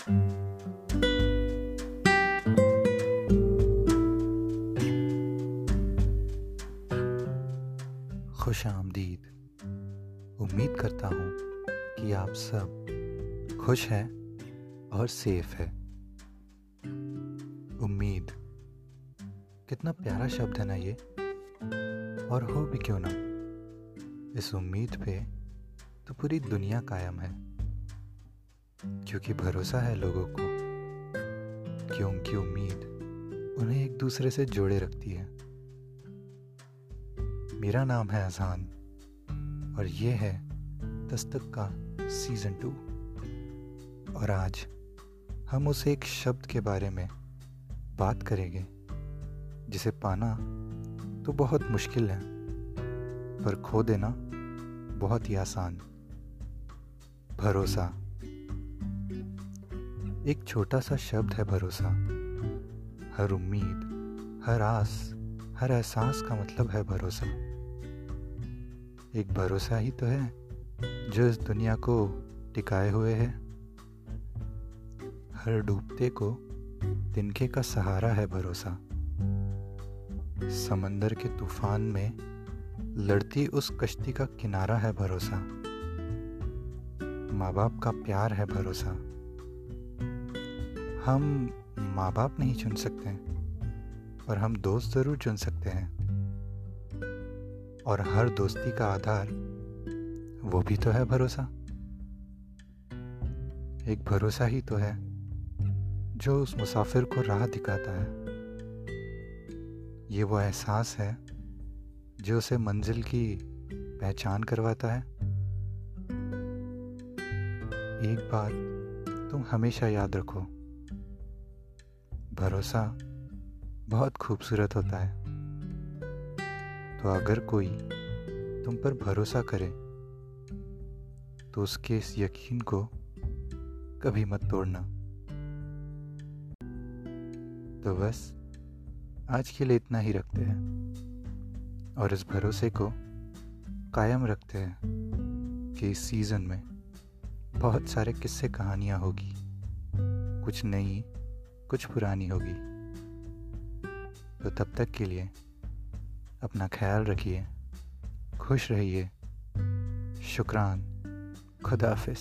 खुश आमदीद। उम्मीद करता हूँ कि आप सब खुश हैं और सेफ़ है। उम्मीद। कितना प्यारा शब्द है ना ये? और हो भी क्यों ना? इस उम्मीद पे तो पूरी दुनिया कायम है। क्योंकि भरोसा है लोगों को कि उनकी उम्मीद उन्हें एक दूसरे से जोड़े रखती है। मेरा नाम है अजान और ये है दस्तक का सीज़न टू। और आज हम उस एक शब्द के बारे में बात करेंगे, जिसे पाना तो बहुत मुश्किल है, पर खो देना बहुत ही आसान। भरोसा। एक छोटा सा शब्द है भरोसा। हर उम्मीद, हर आस, हर एहसास का मतलब है भरोसा। एक भरोसा ही तो है, जो इस दुनिया को टिकाए हुए है। हर डूबते को तिनके का सहारा है भरोसा। समंदर के तूफ़ान में लड़ती उस कश्ती का किनारा है भरोसा। माँ बाप का प्यार है भरोसा। हम माँ बाप नहीं चुन सकते पर हम दोस्त ज़रूर चुन सकते हैं। और हर दोस्ती का आधार, वो भी तो है भरोसा। एक भरोसा ही तो है, जो उस मुसाफिर को राह दिखाता है। ये वो एहसास है, जो उसे मंजिल की पहचान करवाता है। एक बात तुम हमेशा याद रखो भरोसा बहुत खूबसूरत होता है। तो अगर कोई तुम पर भरोसा करे तो उसके इस यकीन को कभी मत तोड़ना। तो बस, आज के लिए इतना ही रखते हैं और इस भरोसे को कायम रखते हैं कि इस सीज़न में बहुत सारे किस्से कहानियाँ होगी, कुछ नई कुछ पुरानी होगी। तो तब तक के लिए अपना ख्याल रखिए, खुश रहिए। शुक्रान खुदाफिज